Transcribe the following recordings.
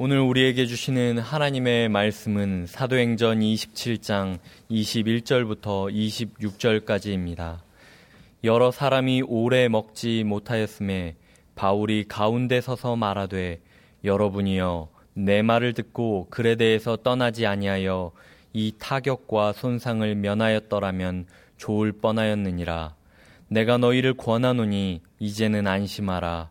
오늘 우리에게 주시는 하나님의 말씀은 사도행전 27장 21절부터 26절까지입니다. 여러 사람이 오래 먹지 못하였음에 바울이 가운데 서서 말하되 여러분이여 내 말을 듣고 글에 대해서 떠나지 아니하여 이 타격과 손상을 면하였더라면 좋을 뻔하였느니라. 내가 너희를 권하노니 이제는 안심하라.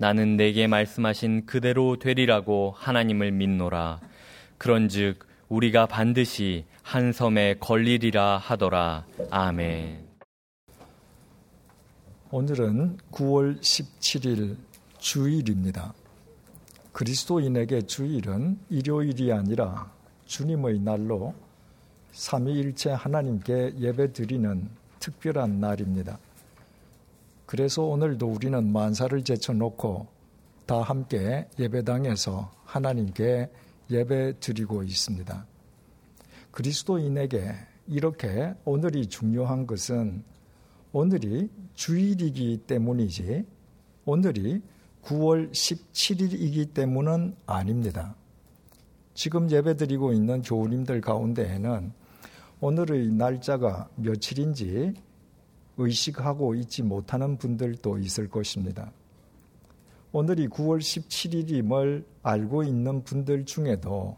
나는 내게 말씀하신 그대로 되리라고 하나님을 믿노라. 그런즉 우리가 반드시 한 섬에 걸리리라 하더라. 아멘. 오늘은 9월 17일 주일입니다. 그리스도인에게 주일은 일요일이 아니라 주님의 날로 삼위일체 하나님께 예배드리는 특별한 날입니다. 그래서 오늘도 우리는 만사를 제쳐놓고 다 함께 예배당에서 하나님께 예배 드리고 있습니다. 그리스도인에게 이렇게 오늘이 중요한 것은 오늘이 주일이기 때문이지 오늘이 9월 17일이기 때문은 아닙니다. 지금 예배 드리고 있는 교우님들 가운데에는 오늘의 날짜가 며칠인지 의식하고 있지 못하는 분들도 있을 것입니다. 오늘이 9월 17일임을 알고 있는 분들 중에도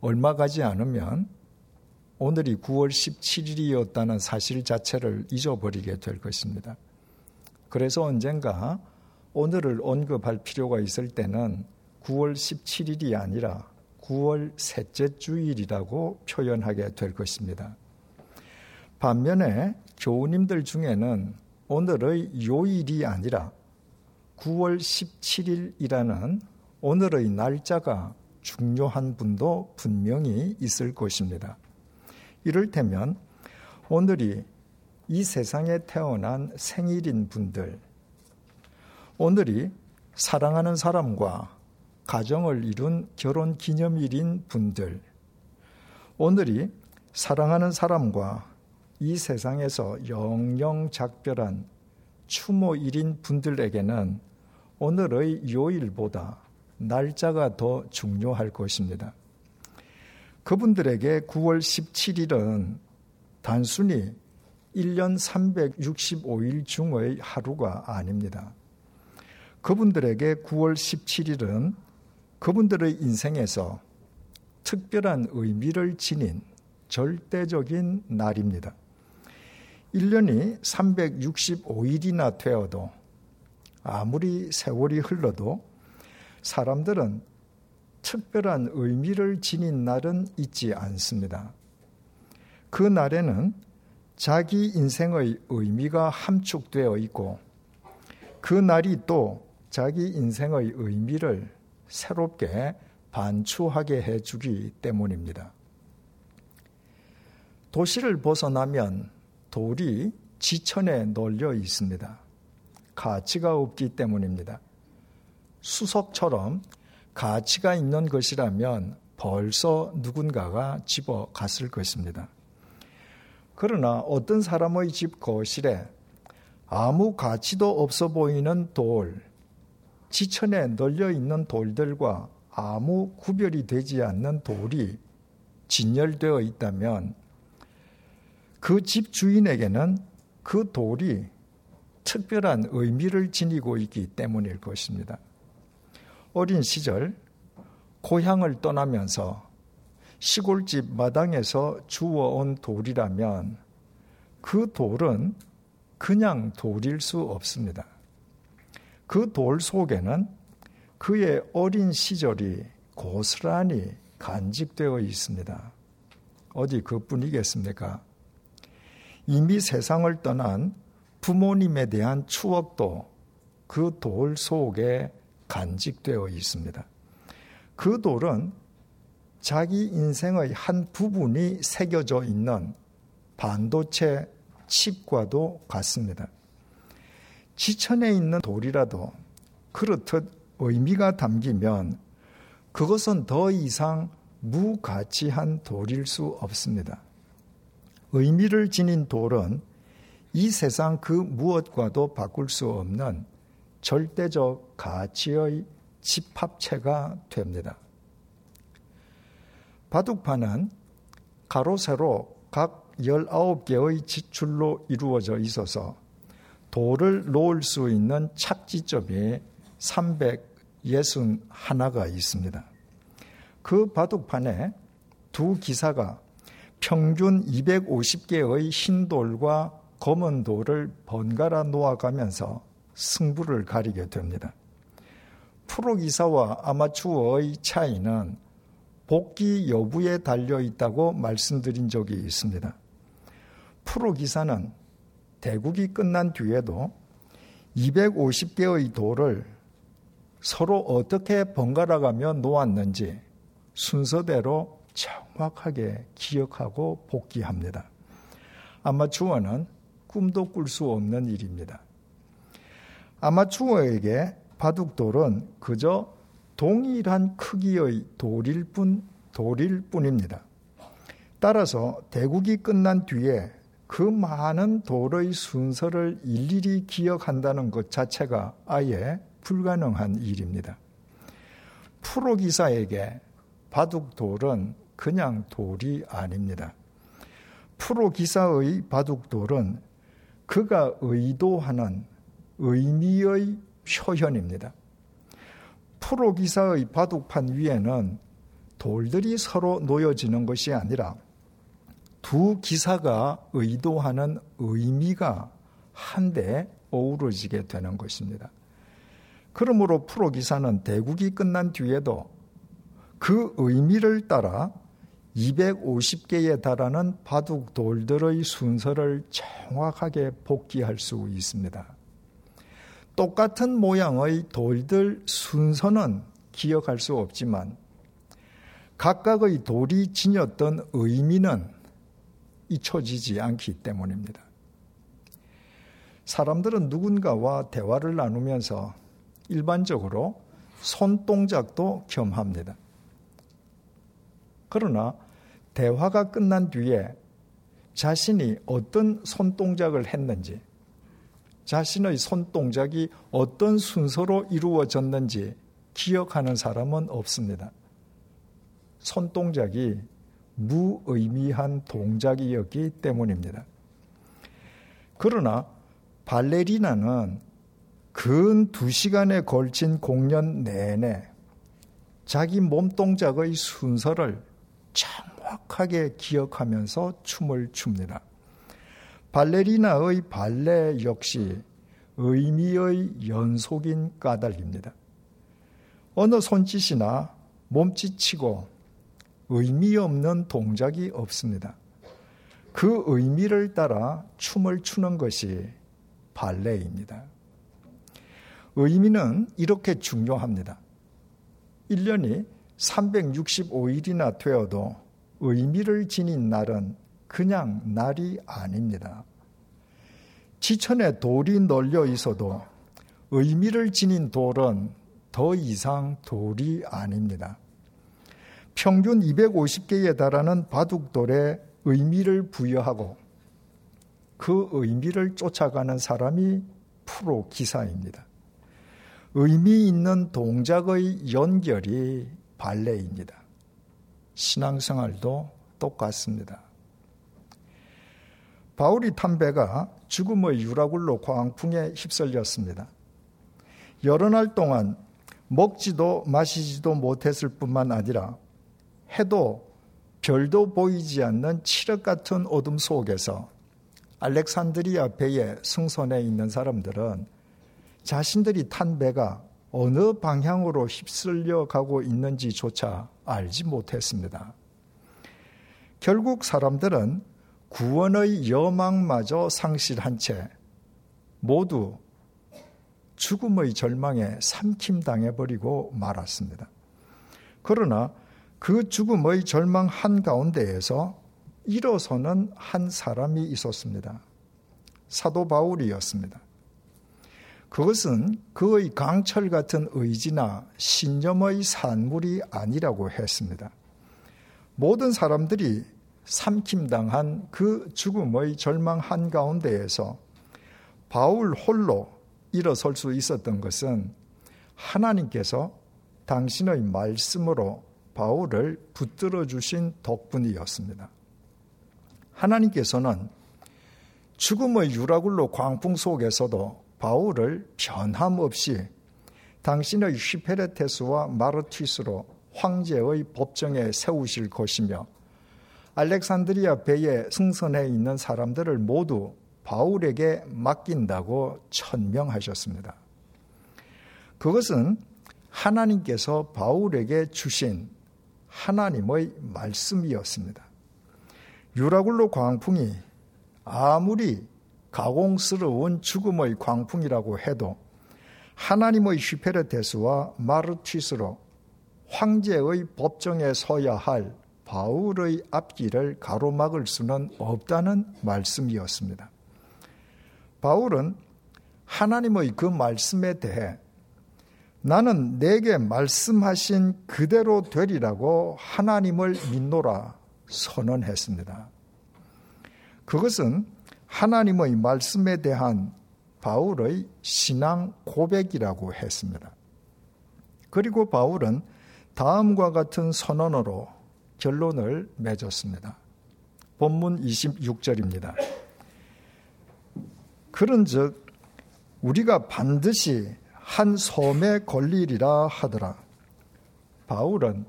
얼마 가지 않으면 오늘이 9월 17일이었다는 사실 자체를 잊어버리게 될 것입니다. 그래서 언젠가 오늘을 언급할 필요가 있을 때는 9월 17일이 아니라 9월 셋째 주일이라고 표현하게 될 것입니다. 반면에 교우님들 중에는 오늘의 요일이 아니라 9월 17일이라는 오늘의 날짜가 중요한 분도 분명히 있을 것입니다. 이를테면 오늘이 이 세상에 태어난 생일인 분들, 오늘이 사랑하는 사람과 가정을 이룬 결혼 기념일인 분들, 오늘이 사랑하는 사람과 이 세상에서 영영 작별한 추모일인 분들에게는 오늘의 요일보다 날짜가 더 중요할 것입니다. 그분들에게 9월 17일은 단순히 1년 365일 중의 하루가 아닙니다. 그분들에게 9월 17일은 그분들의 인생에서 특별한 의미를 지닌 절대적인 날입니다. 1년이 365일이나 되어도 아무리 세월이 흘러도 사람들은 특별한 의미를 지닌 날은 있지 않습니다. 그 날에는 자기 인생의 의미가 함축되어 있고 그 날이 또 자기 인생의 의미를 새롭게 반추하게 해주기 때문입니다. 도시를 벗어나면 돌이 지천에 널려 있습니다. 가치가 없기 때문입니다. 수석처럼 가치가 있는 것이라면 벌써 누군가가 집어 갔을 것입니다. 그러나 어떤 사람의 집 거실에 아무 가치도 없어 보이는 돌, 지천에 널려 있는 돌들과 아무 구별이 되지 않는 돌이 진열되어 있다면 그 집 주인에게는 그 돌이 특별한 의미를 지니고 있기 때문일 것입니다. 어린 시절 고향을 떠나면서 시골집 마당에서 주워온 돌이라면 그 돌은 그냥 돌일 수 없습니다. 그 돌 속에는 그의 어린 시절이 고스란히 간직되어 있습니다. 어디 그뿐이겠습니까? 이미 세상을 떠난 부모님에 대한 추억도 그 돌 속에 간직되어 있습니다. 그 돌은 자기 인생의 한 부분이 새겨져 있는 반도체 칩과도 같습니다. 지천에 있는 돌이라도 그렇듯 의미가 담기면 그것은 더 이상 무가치한 돌일 수 없습니다. 의미를 지닌 돌은 이 세상 그 무엇과도 바꿀 수 없는 절대적 가치의 집합체가 됩니다. 바둑판은 가로 세로 각 19개의 지출로 이루어져 있어서 돌을 놓을 수 있는 착지점이 361가 있습니다. 그 바둑판에 두 기사가 평균 250개의 흰 돌과 검은 돌을 번갈아 놓아가면서 승부를 가리게 됩니다. 프로 기사와 아마추어의 차이는 복귀 여부에 달려 있다고 말씀드린 적이 있습니다. 프로 기사는 대국이 끝난 뒤에도 250개의 돌을 서로 어떻게 번갈아가며 놓았는지 순서대로 정확하게 기억하고 복귀합니다. 아마추어는 꿈도 꿀 수 없는 일입니다. 아마추어에게 바둑돌은 그저 동일한 크기의 돌일 뿐, 돌일 뿐입니다. 따라서 대국이 끝난 뒤에 그 많은 돌의 순서를 일일이 기억한다는 것 자체가 아예 불가능한 일입니다. 프로 기사에게 바둑돌은 그냥 돌이 아닙니다. 프로 기사의 바둑돌은 그가 의도하는 의미의 표현입니다. 프로 기사의 바둑판 위에는 돌들이 서로 놓여지는 것이 아니라 두 기사가 의도하는 의미가 한데 어우러지게 되는 것입니다. 그러므로 프로 기사는 대국이 끝난 뒤에도 그 의미를 따라 250개에 달하는 바둑 돌들의 순서를 정확하게 복귀할 수 있습니다. 똑같은 모양의 돌들 순서는 기억할 수 없지만 각각의 돌이 지녔던 의미는 잊혀지지 않기 때문입니다. 사람들은 누군가와 대화를 나누면서 일반적으로 손동작도 겸합니다. 그러나 대화가 끝난 뒤에 자신이 어떤 손동작을 했는지, 자신의 손동작이 어떤 순서로 이루어졌는지 기억하는 사람은 없습니다. 손동작이 무의미한 동작이었기 때문입니다. 그러나 발레리나는 근두 시간에 걸친 공연 내내 자기 몸 동작의 순서를 정 확하게 기억하면서 춤을 춥니다. 발레리나의 발레 역시 의미의 연속인 까닭입니다. 어느 손짓이나 몸짓치고 의미 없는 동작이 없습니다. 그 의미를 따라 춤을 추는 것이 발레입니다. 의미는 이렇게 중요합니다. 1년이 365일이나 되어도 의미를 지닌 날은 그냥 날이 아닙니다. 지천에 돌이 널려 있어도 의미를 지닌 돌은 더 이상 돌이 아닙니다. 평균 250개에 달하는 바둑돌에 의미를 부여하고 그 의미를 쫓아가는 사람이 프로 기사입니다. 의미 있는 동작의 연결이 발레입니다. 신앙생활도 똑같습니다. 바울이 탄 배가 죽음의 유라굴로 광풍에 휩쓸렸습니다. 여러 날 동안 먹지도 마시지도 못했을 뿐만 아니라 해도 별도 보이지 않는 칠흑 같은 어둠 속에서 알렉산드리아 배에 승선해 있는 사람들은 자신들이 탄 배가 어느 방향으로 휩쓸려 가고 있는지조차 알지 못했습니다. 결국 사람들은 구원의 여망마저 상실한 채 모두 죽음의 절망에 삼킴당해버리고 말았습니다. 그러나 그 죽음의 절망 한가운데에서 일어서는 한 사람이 있었습니다. 사도 바울이었습니다. 그것은 그의 강철 같은 의지나 신념의 산물이 아니라고 했습니다. 모든 사람들이 삼킴당한 그 죽음의 절망 한가운데에서 바울 홀로 일어설 수 있었던 것은 하나님께서 당신의 말씀으로 바울을 붙들어 주신 덕분이었습니다. 하나님께서는 죽음의 유라굴로 광풍 속에서도 바울을 변함없이 당신의 휘페레테스와 마르티스로 황제의 법정에 세우실 것이며 알렉산드리아 배에 승선해 있는 사람들을 모두 바울에게 맡긴다고 천명하셨습니다. 그것은 하나님께서 바울에게 주신 하나님의 말씀이었습니다. 유라굴로 광풍이 아무리 가공스러운 죽음의 광풍이라고 해도 하나님의 휘페르테스와 마르티스로 황제의 법정에 서야 할 바울의 앞길을 가로막을 수는 없다는 말씀이었습니다. 바울은 하나님의 그 말씀에 대해 나는 내게 말씀하신 그대로 되리라고 하나님을 믿노라 선언했습니다. 그것은 하나님의 말씀에 대한 바울의 신앙 고백이라고 했습니다. 그리고 바울은 다음과 같은 선언으로 결론을 맺었습니다. 본문 26절입니다. 그런즉 우리가 반드시 한 섬에 걸리리라 하더라. 바울은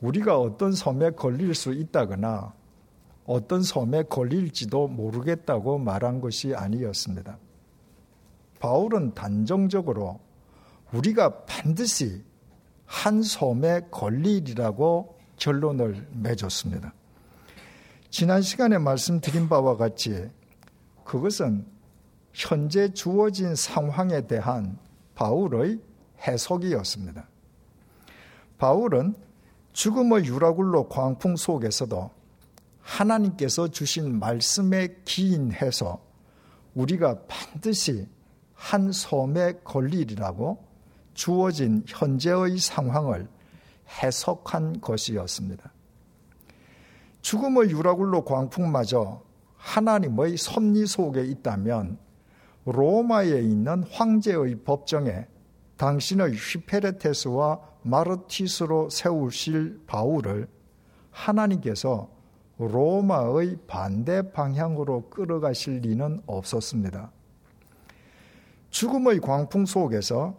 우리가 어떤 섬에 걸릴 수 있다거나 어떤 섬에 걸릴지도 모르겠다고 말한 것이 아니었습니다. 바울은 단정적으로 우리가 반드시 한 섬에 걸리리라고 결론을 맺었습니다. 지난 시간에 말씀드린 바와 같이 그것은 현재 주어진 상황에 대한 바울의 해석이었습니다. 바울은 죽음의 유라굴로 광풍 속에서도 하나님께서 주신 말씀에 기인해서 우리가 반드시 한 섬에 걸리리라고 주어진 현재의 상황을 해석한 것이었습니다. 죽음의 유라굴로 광풍마저 하나님의 섭리 속에 있다면 로마에 있는 황제의 법정에 당신의 휘페레테스와 마르티스로 세우실 바울을 하나님께서 로마의 반대 방향으로 끌어가실 리는 없었습니다. 죽음의 광풍 속에서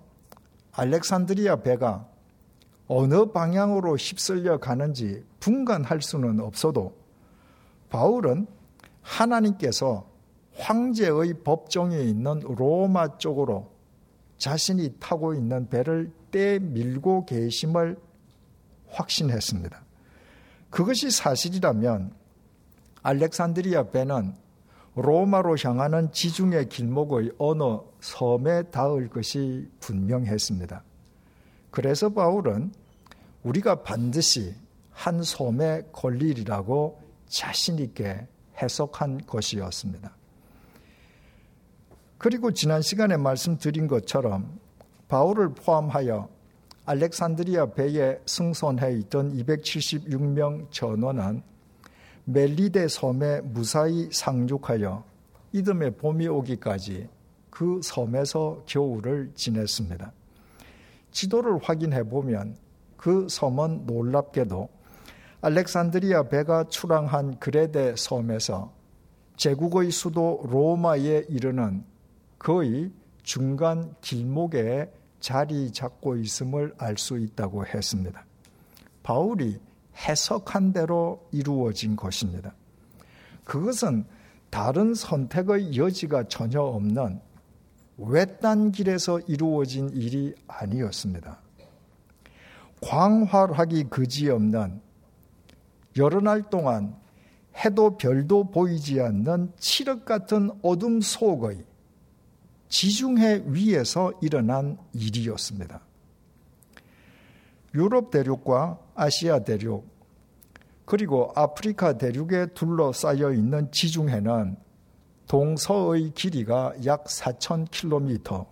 알렉산드리아 배가 어느 방향으로 휩쓸려 가는지 분간할 수는 없어도 바울은 하나님께서 황제의 법정에 있는 로마 쪽으로 자신이 타고 있는 배를 떼 밀고 계심을 확신했습니다. 그것이 사실이라면 알렉산드리아 배는 로마로 향하는 지중해 길목의 어느 섬에 닿을 것이 분명했습니다. 그래서 바울은 우리가 반드시 한 섬에 걸리리라고 자신있게 해석한 것이었습니다. 그리고 지난 시간에 말씀드린 것처럼 바울을 포함하여 알렉산드리아 배에 승선해 있던 276명 전원은 멜리데 섬에 무사히 상륙하여 이듬해 봄이 오기까지 그 섬에서 겨울을 지냈습니다. 지도를 확인해 보면 그 섬은 놀랍게도 알렉산드리아 배가 출항한 그레데 섬에서 제국의 수도 로마에 이르는 거의 중간 길목에 자리 잡고 있음을 알 수 있다고 했습니다. 바울이 해석한 대로 이루어진 것입니다. 그것은 다른 선택의 여지가 전혀 없는 외딴 길에서 이루어진 일이 아니었습니다. 광활하기 그지없는 여러 날 동안 해도 별도 보이지 않는 칠흑 같은 어둠 속의 지중해 위에서 일어난 일이었습니다. 유럽 대륙과 아시아 대륙, 그리고 아프리카 대륙에 둘러싸여 있는 지중해는 동서의 길이가 약 4,000km,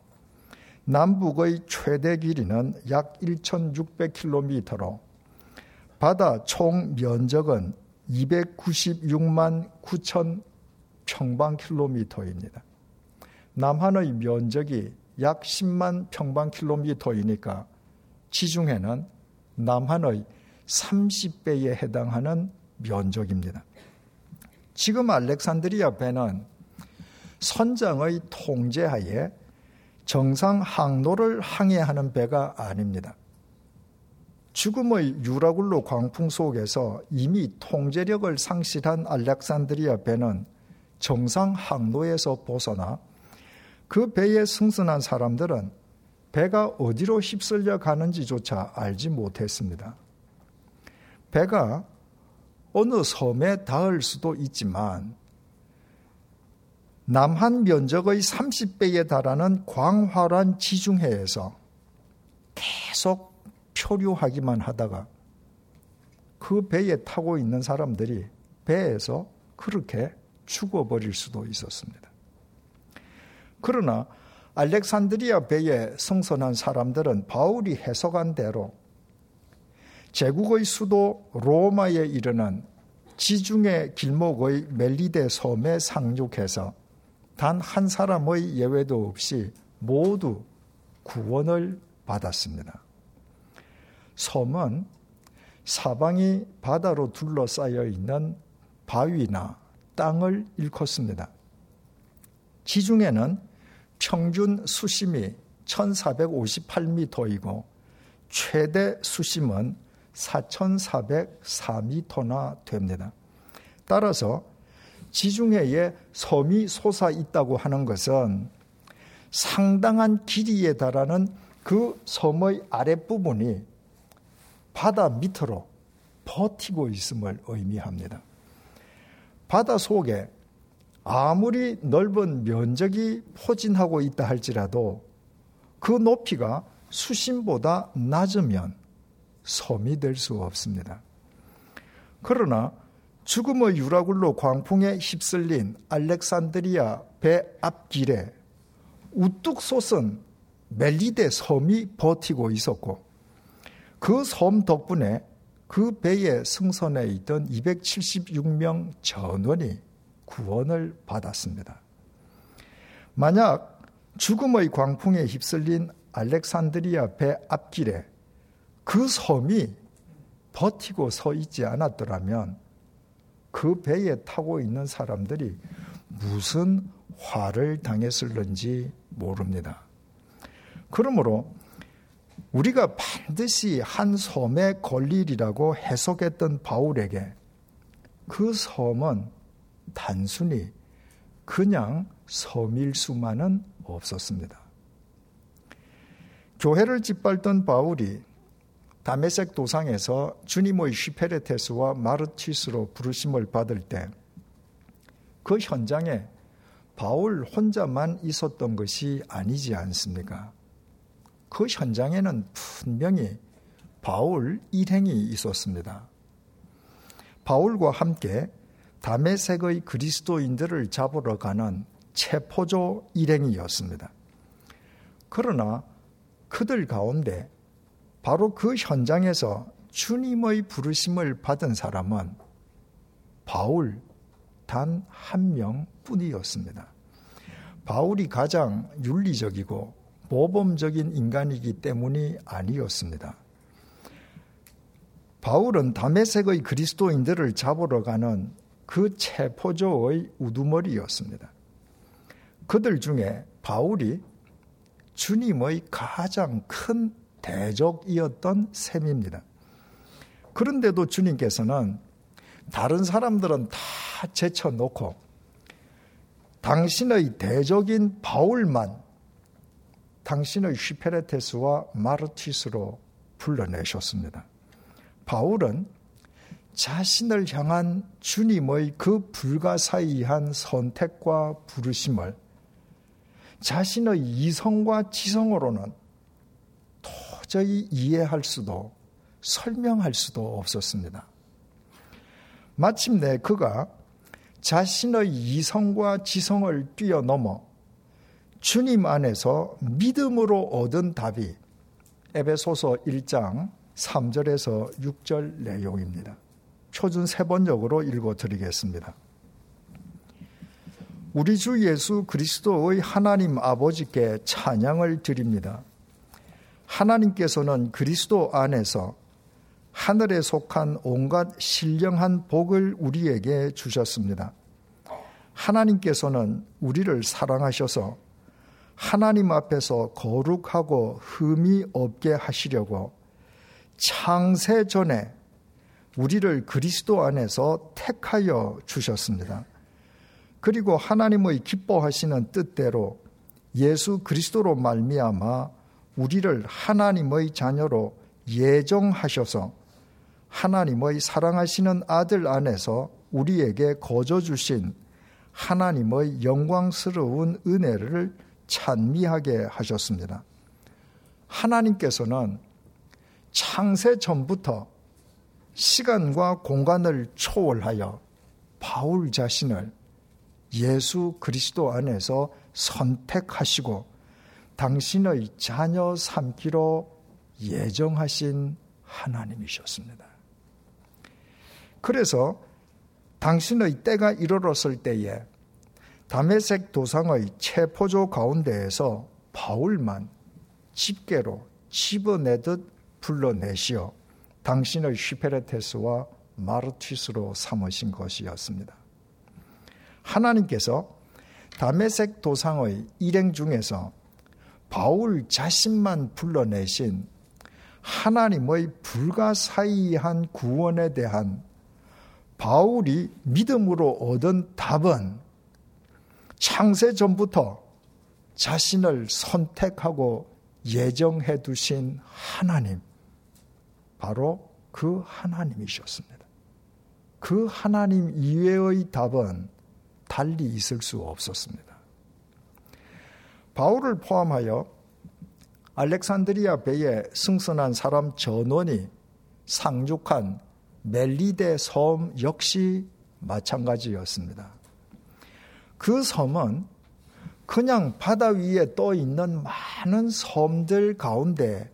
남북의 최대 길이는 약 1,600km로 바다 총 면적은 296만 9천 평방킬로미터입니다. 남한의 면적이 약 10만 평방 킬로미터이니까 지중해는 남한의 30배에 해당하는 면적입니다. 지금 알렉산드리아 배는 선장의 통제하에 정상 항로를 항해하는 배가 아닙니다. 죽음의 유라굴로 광풍 속에서 이미 통제력을 상실한 알렉산드리아 배는 정상 항로에서 벗어나 그 배에 승선한 사람들은 배가 어디로 휩쓸려 가는지조차 알지 못했습니다. 배가 어느 섬에 닿을 수도 있지만 남한 면적의 30배에 달하는 광활한 지중해에서 계속 표류하기만 하다가 그 배에 타고 있는 사람들이 배에서 그렇게 죽어버릴 수도 있었습니다. 그러나 알렉산드리아 배에 승선한 사람들은 바울이 해석한 대로 제국의 수도 로마에 이르는 지중해 길목의 멜리데 섬에 상륙해서 단 한 사람의 예외도 없이 모두 구원을 받았습니다. 섬은 사방이 바다로 둘러싸여 있는 바위나 땅을 일컫습니다. 지중해는 평균 수심이 1458m이고 최대 수심은 4404m나 됩니다. 따라서 지중해에 섬이 솟아 있다고 하는 것은 상당한 길이에 달하는 그 섬의 아랫부분이 바다 밑으로 버티고 있음을 의미합니다. 바다 속에 아무리 넓은 면적이 포진하고 있다 할지라도 그 높이가 수심보다 낮으면 섬이 될 수 없습니다. 그러나 죽음의 유라굴로 광풍에 휩쓸린 알렉산드리아 배 앞길에 우뚝 솟은 멜리데 섬이 버티고 있었고 그 섬 덕분에 그 배에 승선해 있던 276명 전원이 구원을 받았습니다. 만약 죽음의 광풍에 휩쓸린 알렉산드리아 배 앞길에 그 섬이 버티고 서 있지 않았더라면 그 배에 타고 있는 사람들이 무슨 화를 당했을는지 모릅니다. 그러므로 우리가 반드시 한 섬에 걸리리라고 해석했던 바울에게 그 섬은 단순히 그냥 섬일 수만은 없었습니다. 교회를 짓밟던 바울이 다메섹 도상에서 주님의 휘페레테스와 마르티스로 부르심을 받을 때 그 현장에 바울 혼자만 있었던 것이 아니지 않습니까? 그 현장에는 분명히 바울 일행이 있었습니다. 바울과 함께 다메섹의 그리스도인들을 잡으러 가는 체포조 일행이었습니다. 그러나 그들 가운데 바로 그 현장에서 주님의 부르심을 받은 사람은 바울 단 한 명 뿐이었습니다. 바울이 가장 윤리적이고 모범적인 인간이기 때문이 아니었습니다. 바울은 다메섹의 그리스도인들을 잡으러 가는 그 체포조의 우두머리였습니다. 그들 중에 바울이 주님의 가장 큰 대적이었던 셈입니다. 그런데도 주님께서는 다른 사람들은 다 제쳐놓고 당신의 대적인 바울만 당신의 휘페레테스와 마르티스로 불러내셨습니다. 바울은 자신을 향한 주님의 그 불가사의한 선택과 부르심을 자신의 이성과 지성으로는 도저히 이해할 수도 설명할 수도 없었습니다. 마침내 그가 자신의 이성과 지성을 뛰어넘어 주님 안에서 믿음으로 얻은 답이 에베소서 1장 3절에서 6절 내용입니다. 표준 세 번역으로 읽어 드리겠습니다. 우리 주 예수 그리스도의 하나님 아버지께 찬양을 드립니다. 하나님께서는 그리스도 안에서 하늘에 속한 온갖 신령한 복을 우리에게 주셨습니다. 하나님께서는 우리를 사랑하셔서 하나님 앞에서 거룩하고 흠이 없게 하시려고 창세 전에 우리를 그리스도 안에서 택하여 주셨습니다. 그리고 하나님의 기뻐하시는 뜻대로 예수 그리스도로 말미암아 우리를 하나님의 자녀로 예정하셔서 하나님의 사랑하시는 아들 안에서 우리에게 거저 주신 하나님의 영광스러운 은혜를 찬미하게 하셨습니다. 하나님께서는 창세 전부터 시간과 공간을 초월하여 바울 자신을 예수 그리스도 안에서 선택하시고 당신의 자녀 삼기로 예정하신 하나님이셨습니다. 그래서 당신의 때가 이르렀을 때에 담에색 도상의 체포조 가운데에서 바울만 집게로 집어내듯 불러내시어 당신의 슈페레테스와 마르티스로 삼으신 것이었습니다. 하나님께서 담에색 도상의 일행 중에서 바울 자신만 불러내신 하나님의 불가사의한 구원에 대한 바울이 믿음으로 얻은 답은 창세 전부터 자신을 선택하고 예정해 두신 하나님, 바로 그 하나님이셨습니다. 그 하나님 이외의 답은 달리 있을 수 없었습니다. 바울을 포함하여 알렉산드리아 배에 승선한 사람 전원이 상륙한 멜리데 섬 역시 마찬가지였습니다. 그 섬은 그냥 바다 위에 떠 있는 많은 섬들 가운데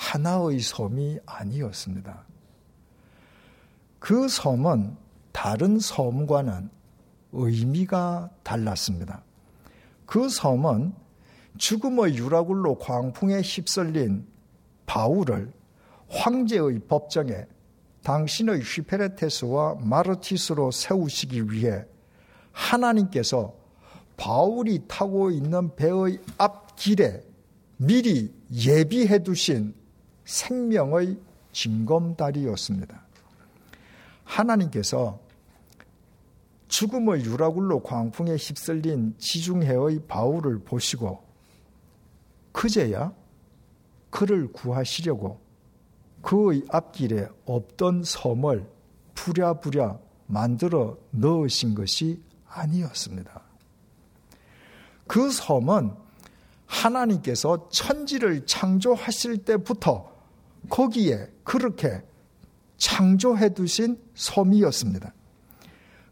하나의 섬이 아니었습니다. 그 섬은 다른 섬과는 의미가 달랐습니다. 그 섬은 죽음의 유라굴로 광풍에 휩쓸린 바울을 황제의 법정에 당신의 휘페레테스와 마르티스로 세우시기 위해 하나님께서 바울이 타고 있는 배의 앞길에 미리 예비해 두신 생명의 징검다리였습니다. 하나님께서 죽음의 유라굴로 광풍에 휩쓸린 지중해의 바울을 보시고 그제야 그를 구하시려고 그의 앞길에 없던 섬을 부랴부랴 만들어 넣으신 것이 아니었습니다. 그 섬은 하나님께서 천지를 창조하실 때부터 거기에 그렇게 창조해 두신 섬이었습니다.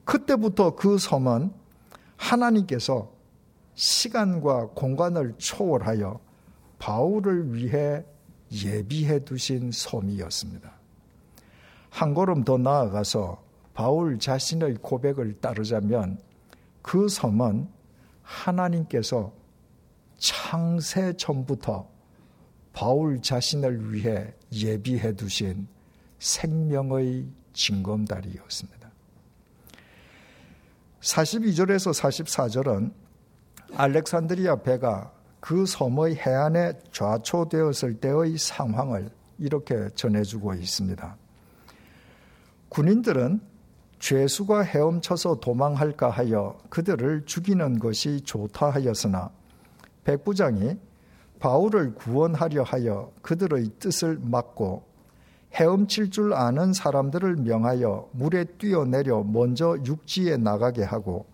그때부터 그 섬은 하나님께서 시간과 공간을 초월하여 바울을 위해 예비해 두신 섬이었습니다. 한 걸음 더 나아가서 바울 자신의 고백을 따르자면 그 섬은 하나님께서 창세 전부터 바울 자신을 위해 예비해 두신 생명의 징검다리였습니다. 42절에서 44절은 알렉산드리아 배가 그 섬의 해안에 좌초되었을 때의 상황을 이렇게 전해주고 있습니다. 군인들은 죄수가 헤엄쳐서 도망할까 하여 그들을 죽이는 것이 좋다 하였으나 백부장이 바울을 구원하려 하여 그들의 뜻을 막고 헤엄칠 줄 아는 사람들을 명하여 물에 뛰어내려 먼저 육지에 나가게 하고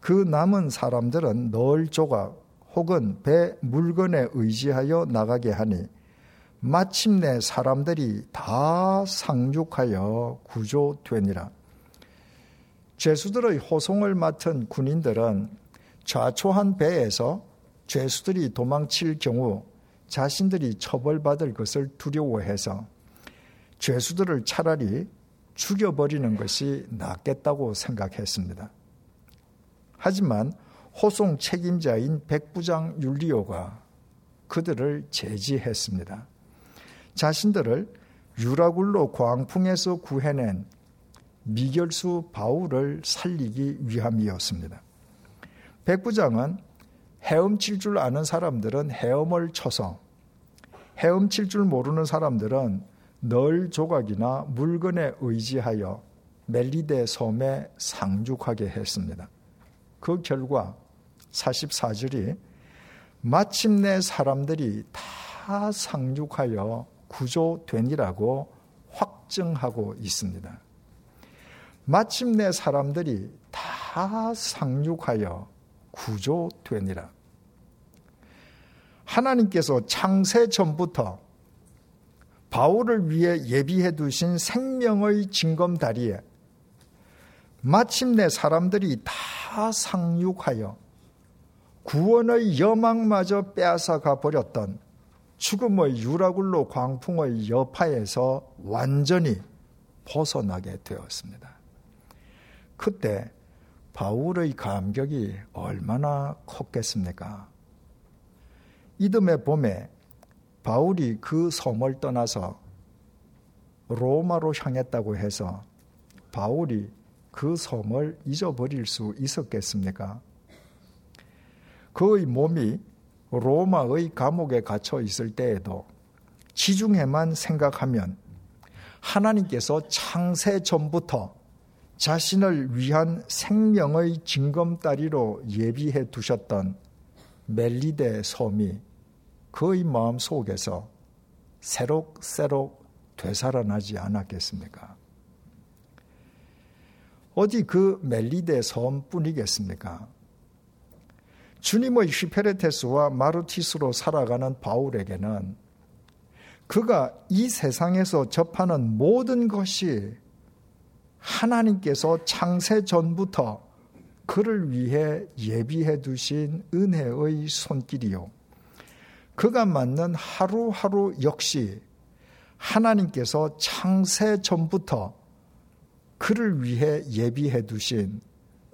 그 남은 사람들은 널 조각 혹은 배 물건에 의지하여 나가게 하니 마침내 사람들이 다 상륙하여 구조되니라. 죄수들의 호송을 맡은 군인들은 좌초한 배에서 죄수들이 도망칠 경우 자신들이 처벌받을 것을 두려워해서 죄수들을 차라리 죽여버리는 것이 낫겠다고 생각했습니다. 하지만 호송 책임자인 백부장 율리오가 그들을 제지했습니다. 자신들을 유라굴로 광풍에서 구해낸 미결수 바울을 살리기 위함이었습니다. 백부장은 헤엄칠 줄 아는 사람들은 헤엄을 쳐서 헤엄칠 줄 모르는 사람들은 널 조각이나 물건에 의지하여 멜리데 섬에 상륙하게 했습니다. 그 결과 44절이 마침내 사람들이 다 상륙하여 구조되니라고 확증하고 있습니다. 마침내 사람들이 다 상륙하여 구조되니라. 하나님께서 창세 전부터 바울을 위해 예비해 두신 생명의 징검다리에 마침내 사람들이 다 상륙하여 구원의 여망마저 빼앗아가 버렸던 죽음의 유라굴로 광풍의 여파에서 완전히 벗어나게 되었습니다. 그때 바울의 감격이 얼마나 컸겠습니까? 이듬해 봄에 바울이 그 섬을 떠나서 로마로 향했다고 해서 바울이 그 섬을 잊어버릴 수 있었겠습니까? 그의 몸이 로마의 감옥에 갇혀 있을 때에도 지중해만 생각하면 하나님께서 창세 전부터 자신을 위한 생명의 징검다리로 예비해 두셨던 멜리데 섬이 그의 마음 속에서 새록새록 되살아나지 않았겠습니까? 어디 그 멜리데 섬뿐이겠습니까? 주님의 휘페레테스와 마르티스로 살아가는 바울에게는 그가 이 세상에서 접하는 모든 것이 하나님께서 창세 전부터 그를 위해 예비해 두신 은혜의 손길이요. 그가 맞는 하루하루 역시 하나님께서 창세 전부터 그를 위해 예비해 두신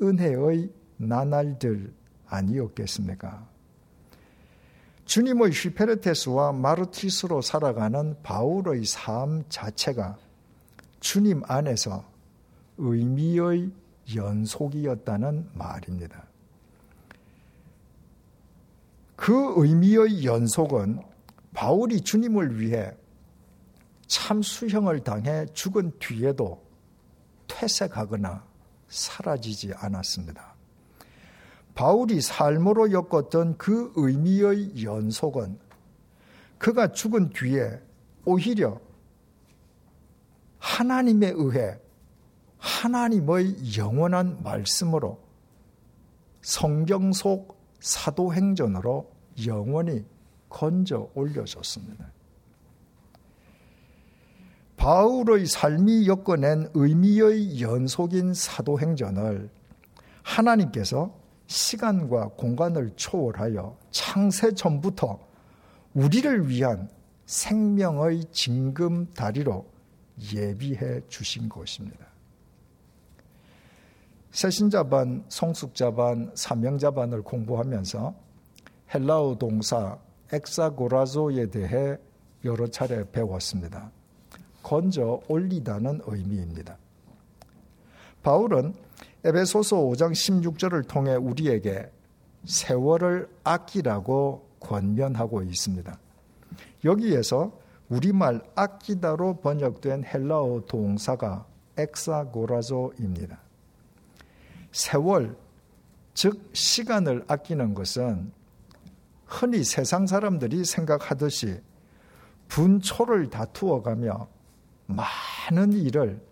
은혜의 나날들 아니었겠습니까? 주님의 휘페르테스와 마르티스로 살아가는 바울의 삶 자체가 주님 안에서 의미의 연속이었다는 말입니다. 그 의미의 연속은 바울이 주님을 위해 참 수형을 당해 죽은 뒤에도 퇴색하거나 사라지지 않았습니다. 바울이 삶으로 엮었던 그 의미의 연속은 그가 죽은 뒤에 오히려 하나님에 의해 하나님의 영원한 말씀으로 성경 속 사도행전으로 영원히 건져 올려졌습니다. 바울의 삶이 엮어낸 의미의 연속인 사도행전을 하나님께서 시간과 공간을 초월하여 창세 전부터 우리를 위한 생명의 징금 다리로 예비해 주신 것입니다. 새신자반, 성숙자반, 사명자반을 공부하면서 헬라어 동사 엑사고라조에 대해 여러 차례 배웠습니다. 건져 올리다는 의미입니다. 바울은 에베소서 5장 16절을 통해 우리에게 세월을 아끼라고 권면하고 있습니다. 여기에서 우리말 아끼다로 번역된 헬라어 동사가 엑사고라조입니다. 세월, 즉 시간을 아끼는 것은 흔히 세상 사람들이 생각하듯이 분초를 다투어가며 많은 일을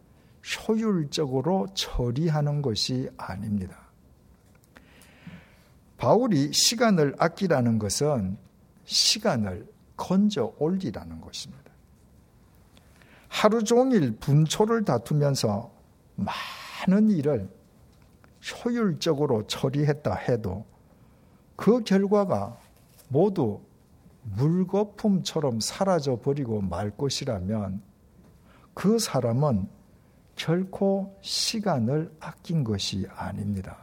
효율적으로 처리하는 것이 아닙니다. 바울이 시간을 아끼라는 것은 시간을 건져 올리라는 것입니다. 하루 종일 분초를 다투면서 많은 일을 효율적으로 처리했다 해도 그 결과가 모두 물거품처럼 사라져 버리고 말 것이라면 그 사람은 결코 시간을 아낀 것이 아닙니다.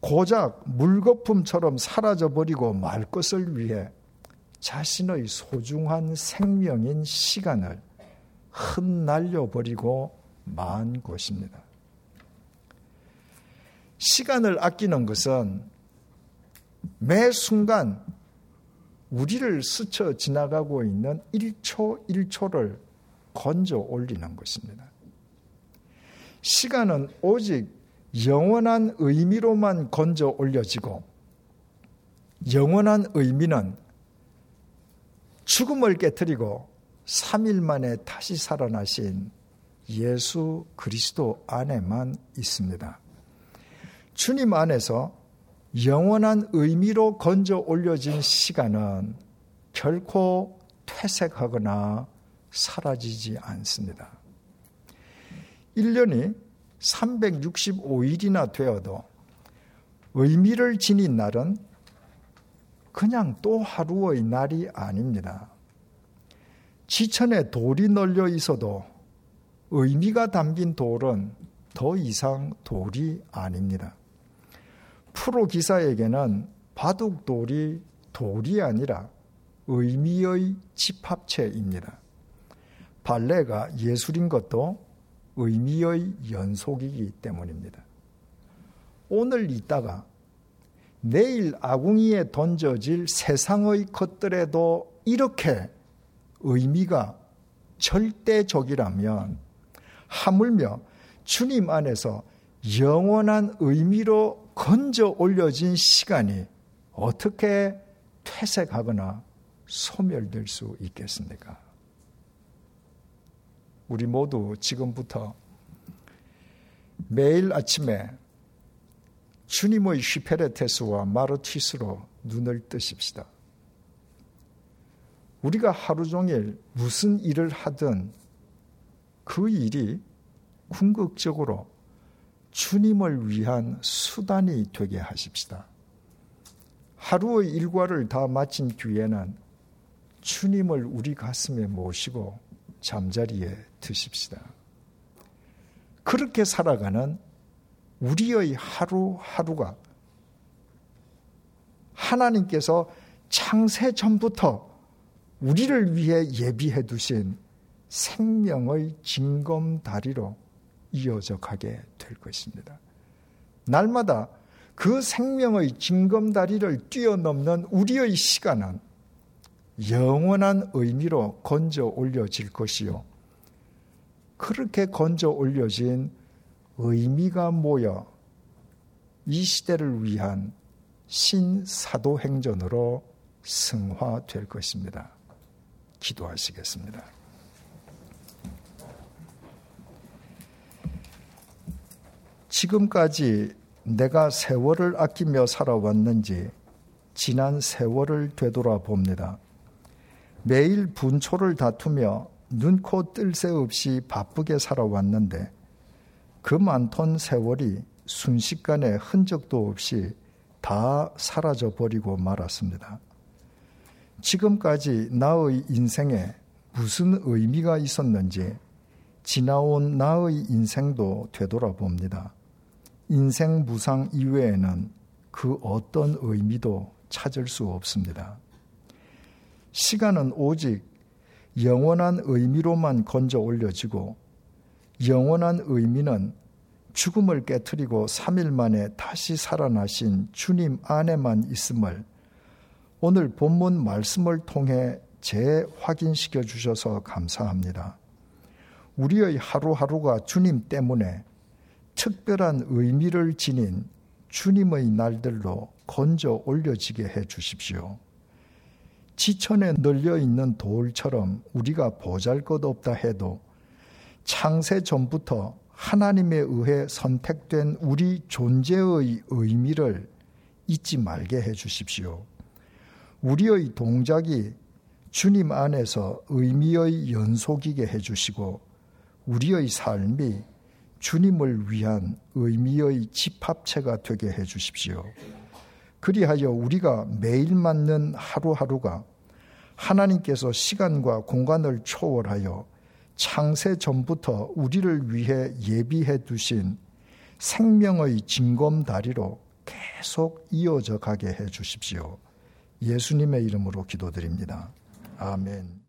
고작 물거품처럼 사라져 버리고 말 것을 위해 자신의 소중한 생명인 시간을 흩날려 버리고 만 것입니다. 시간을 아끼는 것은 매 순간 우리를 스쳐 지나가고 있는 1초 1초를 건져 올리는 것입니다. 시간은 오직 영원한 의미로만 건져 올려지고 영원한 의미는 죽음을 깨뜨리고 3일 만에 다시 살아나신 예수 그리스도 안에만 있습니다. 주님 안에서 영원한 의미로 건져 올려진 시간은 결코 퇴색하거나 사라지지 않습니다. 1년이 365일이나 되어도 의미를 지닌 날은 그냥 또 하루의 날이 아닙니다. 지천에 돌이 널려 있어도 의미가 담긴 돌은 더 이상 돌이 아닙니다. 프로 기사에게는 바둑돌이 돌이 아니라 의미의 집합체입니다. 발레가 예술인 것도 의미의 연속이기 때문입니다. 오늘 있다가 내일 아궁이에 던져질 세상의 것들에도 이렇게 의미가 절대적이라면 하물며 주님 안에서 영원한 의미로 건져 올려진 시간이 어떻게 퇴색하거나 소멸될 수 있겠습니까? 우리 모두 지금부터 매일 아침에 주님의 휘페레테스와 마르티스로 눈을 뜨십시다. 우리가 하루 종일 무슨 일을 하든 그 일이 궁극적으로 주님을 위한 수단이 되게 하십시다. 하루의 일과를 다 마친 뒤에는 주님을 우리 가슴에 모시고 잠자리에 드십시다. 그렇게 살아가는 우리의 하루하루가 하나님께서 창세 전부터 우리를 위해 예비해 두신 생명의 징검다리로 이어져 가게 될 것입니다. 날마다 그 생명의 징검다리를 뛰어넘는 우리의 시간은 영원한 의미로 건져 올려질 것이요. 그렇게 건져 올려진 의미가 모여 이 시대를 위한 신사도행전으로 승화될 것입니다. 기도하시겠습니다. 지금까지 내가 세월을 아끼며 살아왔는지 지난 세월을 되돌아봅니다. 매일 분초를 다투며 눈코 뜰 새 없이 바쁘게 살아왔는데 그 많던 세월이 순식간에 흔적도 없이 다 사라져 버리고 말았습니다. 지금까지 나의 인생에 무슨 의미가 있었는지 지나온 나의 인생도 되돌아봅니다. 인생 무상 이외에는 그 어떤 의미도 찾을 수 없습니다. 시간은 오직 영원한 의미로만 건져 올려지고 영원한 의미는 죽음을 깨뜨리고 3일 만에 다시 살아나신 주님 안에만 있음을 오늘 본문 말씀을 통해 재확인시켜 주셔서 감사합니다. 우리의 하루하루가 주님 때문에 특별한 의미를 지닌 주님의 날들로 건져 올려지게 해 주십시오. 지천에 널려 있는 돌처럼 우리가 보잘 것 없다 해도 창세 전부터 하나님에 의해 선택된 우리 존재의 의미를 잊지 말게 해 주십시오. 우리의 동작이 주님 안에서 의미의 연속이게 해 주시고 우리의 삶이 주님을 위한 의미의 집합체가 되게 해 주십시오. 그리하여 우리가 매일 맞는 하루하루가 하나님께서 시간과 공간을 초월하여 창세 전부터 우리를 위해 예비해 두신 생명의 징검다리로 계속 이어져 가게 해 주십시오. 예수님의 이름으로 기도드립니다. 아멘.